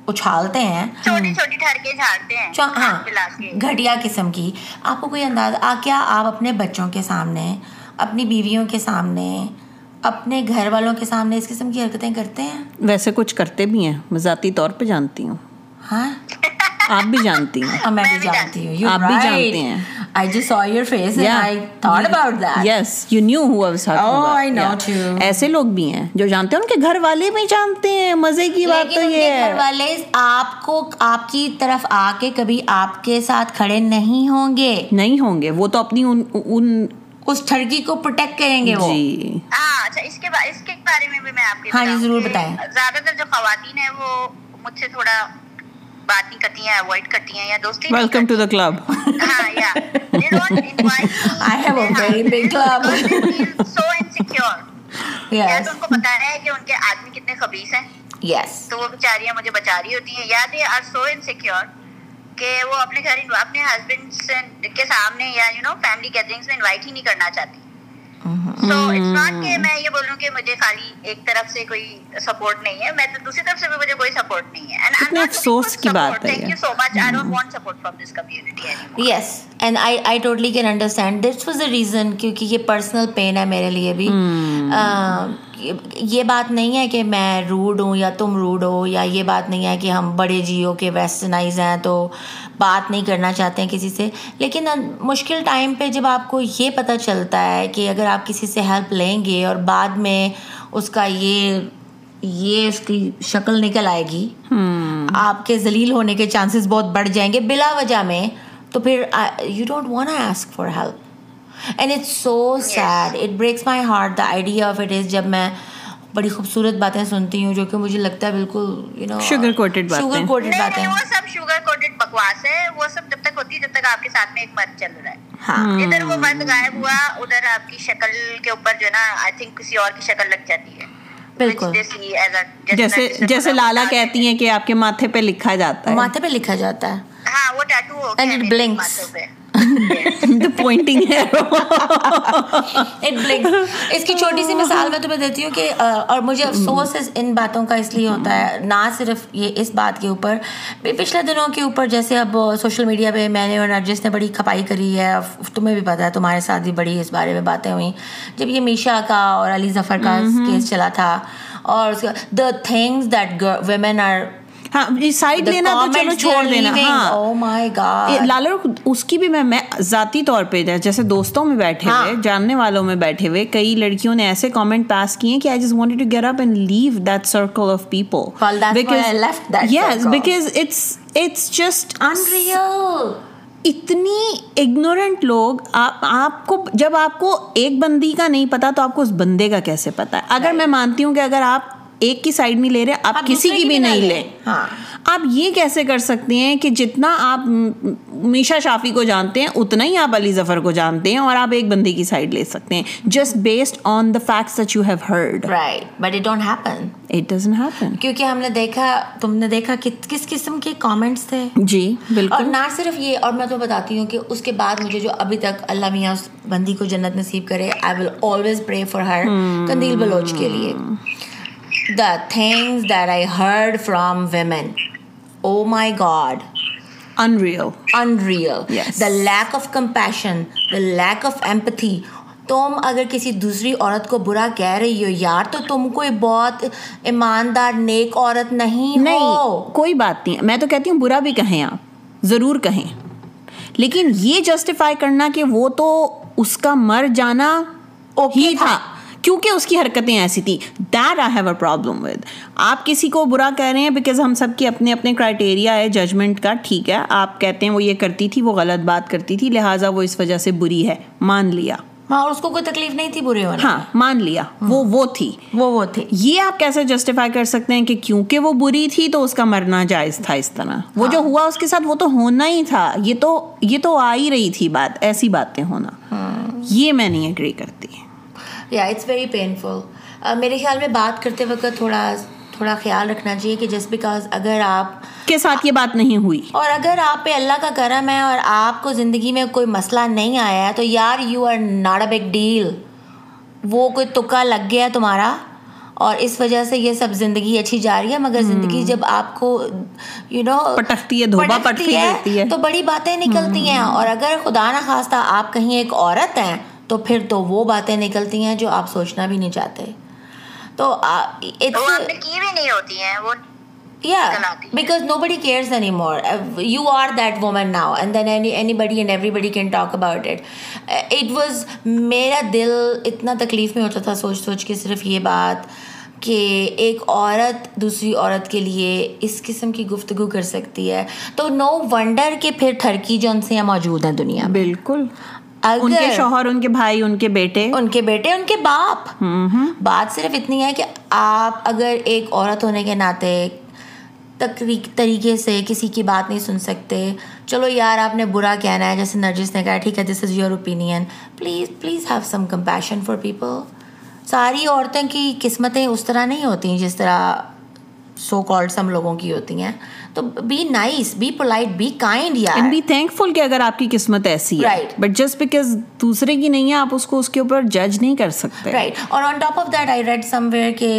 اچھالتے ہیں ہاں گھٹیا قسم کی آپ کو کوئی انداز آ کیا آپ اپنے بچوں کے سامنے اپنی بیویوں کے سامنے اپنے گھر والوں کے سامنے اس قسم کی حرکتیں کرتے ہیں ویسے کچھ کرتے بھی ہیں میں ذاتی طور پہ جانتی ہوں ہاں آپ بھی جانتی ہیں ہاں، میں بھی جانتی ہوں آپ بھی جانتی ہیں I just so your face I thought about that yes you knew who I was talking about oh I know two ایسے لوگ بھی ہیں جو جانتے ہیں ان کے گھر والے بھی جانتے ہیں مزے کی بات تو یہ ہے گھر والے آپ کو آپ کی طرف آ کے کبھی آپ کے ساتھ کھڑے نہیں ہوں گے نہیں ہوں گے وہ تو اپنی ان ان اس ٹھڑکی کو پروٹیکٹ کریں گے وہ جی ہاں، اچھا اس کے اس کے بارے میں بھی میں آپ کو ہاں جی ضرور بتائیں زیادہ تر جو خواتین ہیں وہ مجھ سے تھوڑا بات نہیں کرتی ہیں اوائڈ کرتی ہیں یا دوستی کو پتہ ہے کہ ان کے آدمی کتنے خبیث ہیں تو وہ بیچاریاں مجھے بچا رہی ہوتی ہیں انسیکیور کہ وہ اپنے اپنے ہسبینڈ کے سامنے یادرنگس میں انوائٹ ہی نہیں کرنا چاہتی ریزن کی یہ پرسنل پین ہے میرے لیے بھی یہ بات نہیں ہے کہ میں روڈ ہوں یا تم روڈ ہو یا یہ بات نہیں ہے کہ ہم بڑے جیو کے ویسٹرنائز ہیں تو بات نہیں کرنا چاہتے ہیں کسی سے لیکن مشکل ٹائم پہ جب آپ کو یہ پتہ چلتا ہے کہ اگر آپ کسی سے ہیلپ لیں گے اور بعد میں اس کا یہ یہ اس کی شکل نکل آئے گی آپ کے ذلیل ہونے کے چانسز بہت بڑھ جائیں گے بلا وجہ میں تو پھر you don't want I ask for help and it's so sad it breaks my heart the idea of it is جب میں ایک مرد چل رہا ہے ہاں۔ ہاں۔ ادھر آپ کی شکل کے اوپر جو ہے کسی اور کی شکل لگ جاتی ہے بالکل جیسے لالا کہتی ہیں کہ آپ کے ماتھے پہ لکھا جاتا ہے ماتھے پہ لکھا جاتا ہے ہاں، اس کی چھوٹی سی مثال میں تمہیں دیتی ہوں کہ اور مجھے افسوس ان باتوں کا اس لیے ہوتا ہے نہ صرف یہ اس بات کے اوپر پچھلے دنوں کے اوپر جیسے اب سوشل میڈیا پہ میں نے اور نرجس نے بڑی کھپائی کری ہے تمہیں بھی پتا ہے تمہارے ساتھ بھی بڑی اس بارے میں باتیں ہوئیں جب یہ میشا کا اور علی ظفر کا کیس چلا تھا اور the things that women are side ہاں، لینا تو چلو چھوڑ دینا ہاں۔ oh لالا اس کی بھی میں ذاتی طور پہ جیسے دوستوں میں بیٹھے ہوئے ہاں۔ جاننے والوں میں بیٹھے ہوئے کئی لڑکیوں نے ایسے کامنٹ پاس کیے کہ I just want to get up and leave that circle of people yes because it's it's just اتنی اگنورنٹ لوگ آپ آپ کو جب آپ کو ایک بندی کا نہیں پتا تو آپ کو اس بندے کا کیسے پتا ہے اگر میں مانتی ہوں کہ اگر آپ ایک کی سائڈ ہاں، نہیں لے رہے آپ کسی کی بھی نہیں لیں آپ یہ کیسے کر سکتے ہیں کہ جتنا آپ میشا شافی کو جانتے ہیں اتنا ہی آپ علی ظفر کو جانتے ہیں اور آپ ایک بندے کی سائڈ لے سکتے ہیں just based on the facts that you have heard right but it don't happen it doesn't happen کیونکہ ہم نے دیکھا تم نے دیکھا کہ کس قسم کے کامنٹس تھے جی بالکل اور نہ صرف یہ اور میں تو بتاتی ہوں کہ اس کے بعد مجھے جو ابھی تک اللہ میاں اس بندی کو جنت نصیب کرے I will always pray for her Qandeel Baloch کے لیے lack of compassion the lack of empathy تم اگر کسی دوسری عورت کو برا کہہ رہی ہو یار تو تم کوئی بہت ایماندار نیک عورت نہیں ہو. کوئی بات نہیں میں تو کہتی ہوں برا بھی کہیں آپ ضرور کہیں لیکن یہ جسٹیفائی کرنا کہ وہ تو اس کا مر جانا تھا کیونکہ اس کی حرکتیں ایسی تھیں ہیو اے پرابلم ود آپ کسی کو برا کہہ رہے ہیں بیکاز ہم سب کی اپنے اپنے کرائٹیریا ہے ججمنٹ کا ٹھیک ہے آپ کہتے ہیں وہ یہ کرتی تھی وہ غلط بات کرتی تھی لہٰذا وہ اس وجہ سے بری ہے مان لیا ہاں، اس کو کوئی تکلیف نہیں تھی برے ہونے ہاں مان لیا ہاں۔ وہ وہ تھی وہ وہ تھی یہ آپ کیسے جسٹیفائی کر سکتے ہیں کہ کیونکہ وہ بری تھی تو اس کا مرنا جائز تھا اس طرح وہ ہاں۔ جو ہوا اس کے ساتھ وہ تو ہونا ہی تھا یہ تو یہ تو آ ہی رہی تھی بات ایسی باتیں ہونا یہ میں نہیں اگری کرتی یا اٹس ویری پینفل میرے خیال میں بات کرتے وقت تھوڑا تھوڑا خیال رکھنا چاہیے کہ جسٹ بیکاز اگر آپ کے ساتھ یہ بات نہیں ہوئی اور اگر آپ پہ اللہ کا کرم ہے اور آپ کو زندگی میں کوئی مسئلہ نہیں آیا ہے تو یار you are not a big deal وہ کوئی تکا لگ گیا تمہارا اور اس وجہ سے یہ سب زندگی اچھی جا رہی ہے مگر hmm. زندگی جب آپ کو یو نو پٹکتی ہے تو بڑی باتیں نکلتی ہیں hmm. اور اگر خدا نخواستہ آپ کہیں ایک عورت ہیں تو پھر تو وہ باتیں نکلتی ہیں جو آپ سوچنا بھی نہیں چاہتے تو because nobody cares anymore you are that woman now and then any anybody and everybody can talk about it it was میرا دل اتنا تکلیف میں ہوتا تھا سوچ سوچ کے صرف یہ بات کہ ایک عورت دوسری عورت کے لیے اس قسم کی گفتگو کر سکتی ہے تو نو ونڈر کہ پھر تھرکی جو ان سے موجود ہیں دنیا بالکل ان ان ان ان ان کے کے کے کے کے شوہر بھائی بیٹے بیٹے باپ بات صرف اتنی ہے کہ آپ اگر ایک عورت ہونے کے ناطے طریقے سے کسی کی بات نہیں سن سکتے چلو یار آپ نے برا کہنا ہے جیسے نرجس نے کہا ٹھیک ہے this is your opinion please please have some compassion for people ساری عورتیں کی قسمتیں اس طرح نہیں ہوتی جس طرح سو کالڈ ہم لوگوں کی ہوتی ہیں تو be nice be polite be kind یار بی تھینک فل کہ اگر آپ کی قسمت ایسی ہے بٹ جسٹ بیکاز دوسرے کی نہیں ہے آپ اس کو اس کے اوپر جج نہیں کر سکتے رائٹ اور on top of that I read somewhere کہ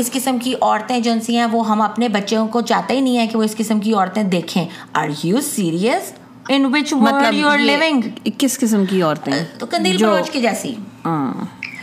اس قسم کی عورتیں جن سی ہیں وہ ہم اپنے بچوں کو چاہتے ہی نہیں ہیں کہ وہ اس قسم کی عورتیں دیکھیں are you serious in which مطلب یو آر لیونگ کس قسم کی عورتیں تو کندیل بروچ کی جیسی ہاں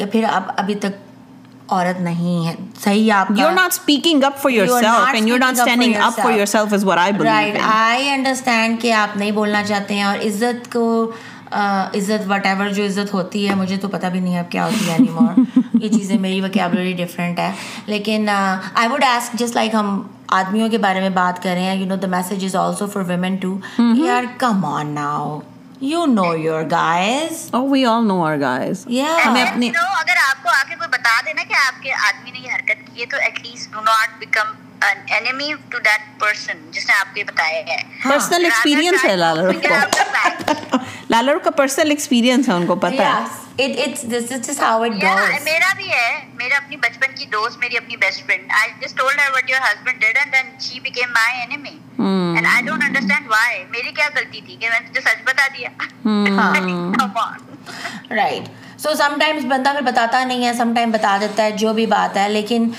کہ پھر آپ ابھی تک عورت نہیں ہے اور عزت کو عزت وٹ ایور جو عزت ہوتی ہے مجھے تو پتا بھی نہیں ہے کیا ہوتی ہے ہے یہ چیزیں میری وکیبلری ڈفرینٹ لیکن I would ask just like ہم آدمیوں کے بارے میں بات کر رہے ہیں you know the message is also for women too are come on now you know your guys اور وی آل نو گائز ہمیں اپنے اگر آپ کو آ کے کوئی بتا دینا کہ آپ کے آدمی نے یہ حرکت کی ہے تو at least do not become بندہ بتاتا نہیں ہے جو بھی بات ہے لیکن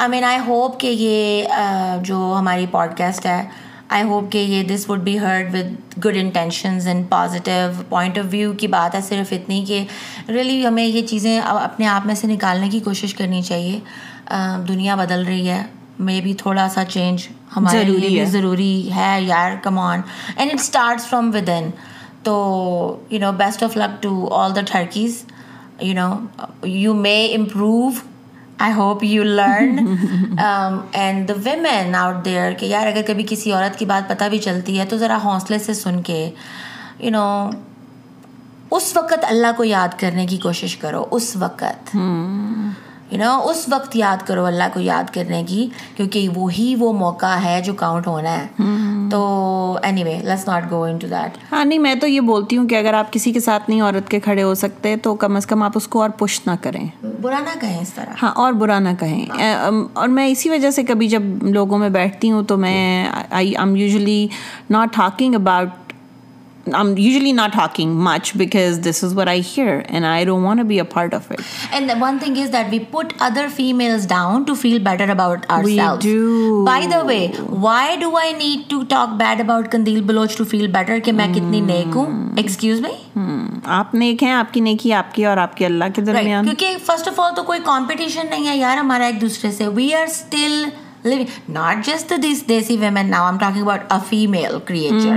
آئی مین آئی ہوپ کہ یہ uh, جو ہماری پوڈ کاسٹ ہے آئی ہوپ کہ یہ this would be heard with good intentions and positive point of view کی بات ہے صرف اتنی کہ ریئلی ہمیں یہ چیزیں اپنے آپ میں سے نکالنے کی کوشش کرنی چاہیے uh, دنیا بدل رہی ہے مے بی تھوڑا سا چینج ہمارے لیے ضروری ہے یار come on and it start from within تو you know best of luck to all the turkeys you know you may improve I hope you learn and the women out there کہ یار اگر کبھی کسی عورت کی بات پتہ بھی چلتی ہے تو ذرا حوصلے سے سن کے یو نو اس وقت اللہ کو یاد کرنے کی کوشش کرو اس وقت یو اس وقت یاد کرو اللہ کو یاد کرنے کی کیونکہ وہی وہ موقع ہے جو کاؤنٹ ہونا ہے تو anyway not go into that ہاں نہیں میں تو یہ بولتی ہوں کہ اگر آپ کسی کے ساتھ نہیں عورت کے کھڑے ہو سکتے تو کم از کم آپ اس کو اور پش نہ کریں برا نہ کہیں اس طرح ہاں اور برا نہ کہیں ہاں۔ اور میں اسی وجہ سے کبھی جب لوگوں میں بیٹھتی ہوں تو میں I am usually not talking about I'm usually not talking much because this is what I hear and I don't want to be a part of it. And the one thing is that we put other females down to feel better about ourselves. We do. By the way, why do I need to talk bad about Kandil Baloch to feel better? Ki main kitni neku? Excuse me? آپ نیک ہیں آپ کی نیکی آپ کی اور آپ کے اللہ کے درمیان کیونکہ فرسٹ آف آل تو کوئی کمپٹیشن نہیں ہے یار ہمارا ایک دوسرے سے we are still not just this desi women now I am talking about a female creator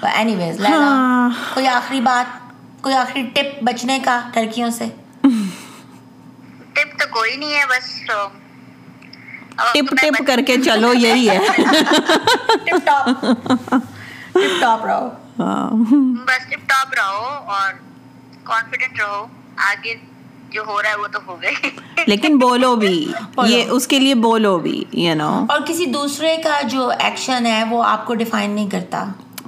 کوئی آخری بات کوئی نہیں ہے بس کر کے چلو یہی ہے وہ تو ہو گئے لیکن بولو بھی اس کے لیے بولو بھی کسی دوسرے کا جو ایکشن ہے وہ آپ کو ڈیفائن نہیں کرتا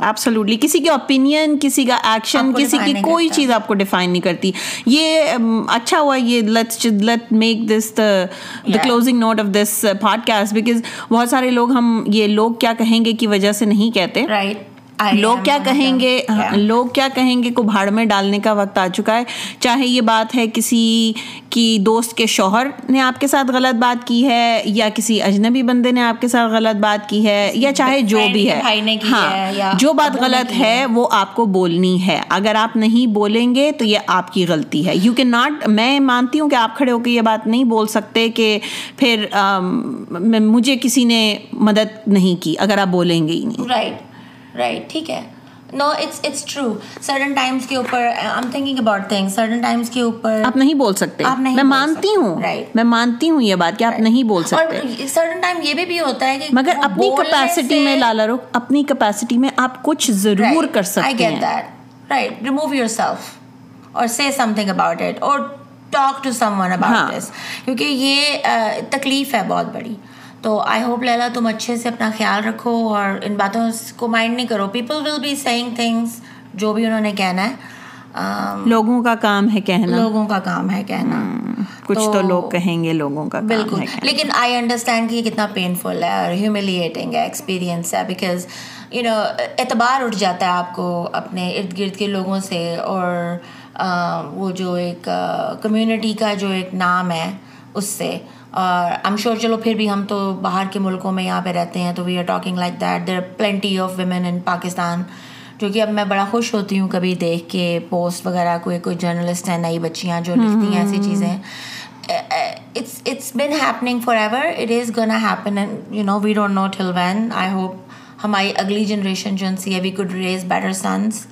ایبسلوٹلی کسی کے اوپینین کسی کا ایکشن کسی کی کوئی چیز آپ کو ڈیفائن نہیں کرتی یہ اچھا ہوا یہ let make this the closing note of this podcast because بہت سارے لوگ ہم یہ لوگ کیا کہیں گے کی وجہ سے نہیں کہتے رائٹ ہاں، لوگ کیا کہیں گے لوگ کیا کہیں گے کو بھاڑ میں ڈالنے کا وقت آ چکا ہے چاہے یہ بات ہے کسی کی دوست کے شوہر نے آپ کے ساتھ غلط بات کی ہے یا کسی اجنبی بندے نے آپ کے ساتھ غلط بات کی ہے یا چاہے جو بھی ہے ہاں جو بات غلط ہے وہ آپ کو بولنی ہے اگر آپ نہیں بولیں گے تو یہ آپ کی غلطی ہے یو کین ناٹ میں مانتی ہوں کہ آپ کھڑے ہو کے یہ بات نہیں بول سکتے کہ پھر مجھے کسی نے مدد نہیں کی اگر آپ بولیں گے ہی نہیں رائٹ رائٹ ٹھیک ہے no it's it's true certain times کے اوپر I am thinking about thing certain times کے اوپر آپ نہیں بول سکتے آپ نہیں میں مانتی ہوں میں مانتی ہوں یہ بات کہ آپ نہیں بول سکتے سرٹن ٹائم یہ بھی ہوتا ہے کہ مگر اپنی کیپیسٹی میں لالا رخ اپنی کیپیسٹی میں آپ کچھ ضرور کر سکتے ہیں I get that right remove yourself اور سے سم تھنگ اباؤٹ اٹ اور talk to someone about this کیونکہ یہ تکلیف ہے بہت بڑی تو آئی ہوپ لیلا تم اچھے سے اپنا خیال رکھو اور ان باتوں کو مائنڈ نہیں کرو people will be seeing things جو بھی انہوں نے کہنا ہے um, لوگوں کا کام ہے کہنا لوگوں کا کام ہے کہنا کچھ تو لوگ کہیں گے لوگوں کا بالکل لیکن آئی انڈرسٹینڈ کہ یہ کتنا پینفل ہے اور ہیوملیٹنگ ہے ایکسپیرینس ہے بیکاز یو نو اعتبار اٹھ جاتا ہے آپ کو اپنے ارد گرد کے لوگوں سے اور وہ جو ایک کمیونٹی کا جو ایک نام ہے اس سے اور ایم شیور چلو پھر بھی ہم تو باہر کے ملکوں میں یہاں پہ رہتے ہیں تو we are talking like that there plenty of women in Pakistan جو کہ اب میں بڑا خوش ہوتی ہوں کبھی دیکھ کے پوسٹ وغیرہ کوئی کوئی جرنلسٹ ہیں نئی بچیاں جو لکھتی ہیں ایسی چیزیں it's it's been happening forever it is gonna happen and you know we don't know till when I hope ہماری اگلی جنریشن جو سی ہے we could raise better sons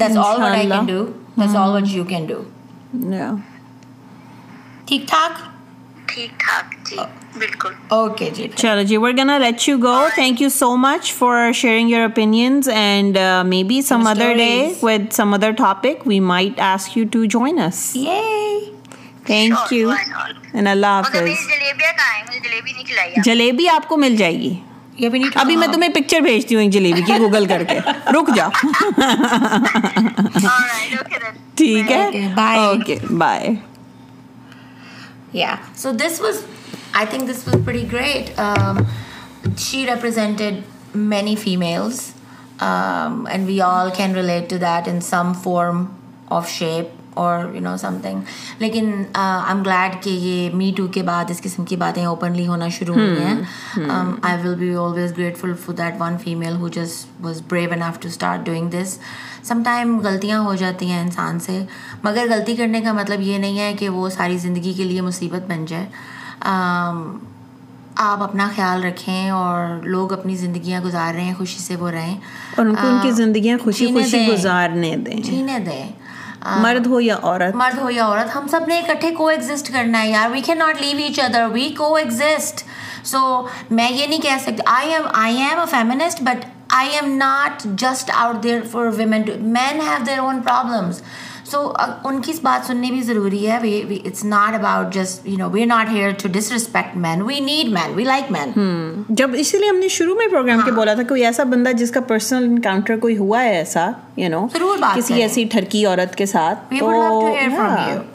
that's all what I can do that's all what you can do ٹھیک ٹھاک اللہ حافظ جلیبی آپ کو مل جائے گی ابھی میں تمہیں پکچر بھیجتی ہوں جلیبی کی گوگل کر کے رک جاؤ ٹھیک ہے جی، bye okay bye G, Yeah. So this was, I think this was pretty great. Um, she represented many females, um, and we all can relate to that in some form of shape اور you know something لیکن I am glad کہ یہ me to کے بعد اس قسم کی باتیں openly ہونا شروع ہوئی ہیں I will be always grateful for that one female ہو جس was brave to start doing this some time غلطیاں ہو جاتی ہیں انسان سے مگر غلطی کرنے کا مطلب یہ نہیں ہے کہ وہ ساری زندگی کے لیے مصیبت بن جائے آپ اپنا خیال رکھیں اور لوگ اپنی زندگیاں گزار رہے ہیں خوشی سے وہ رہیں اور ان کی زندگیاں خوشی خوشی گزارنے دیں جینے دیں مرد ہو یا عورت مرد ہو یا عورت ہم سب نے اکٹھے کو ایگزٹ کرنا ہے یار we can not leave each other we coexist so میں یہ نہیں کہہ سکتی I I am am a feminist but I am not just out there for women men have their own problems so ان کی بات سننی بھی ضروری ہے it's not about just you know we not here to disrespect men we need men we like men جب اسی لیے ہم نے شروع میں پروگرام کے بولا تھا کوئی ایسا بندہ جس کا پرسنل انکاؤنٹر کوئی ہوا ہے ایسا یو نو کسی ایسی ٹھرکی عورت کے ساتھ تو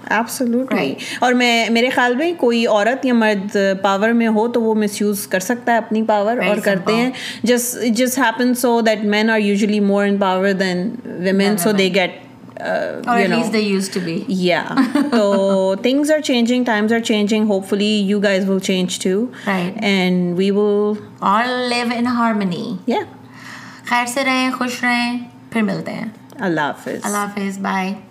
ایبسلوٹلی اور میں میرے خیال میں کوئی عورت یا مرد پاور میں ہو تو وہ مس یوز کر سکتا ہے اپنی پاور اور کرتے ہیں جس جس happen so that men are usually more in power than women so they get خیر سے رہیں پھر ملتے ہیں اللہ حافظ اللہ حافظ بائے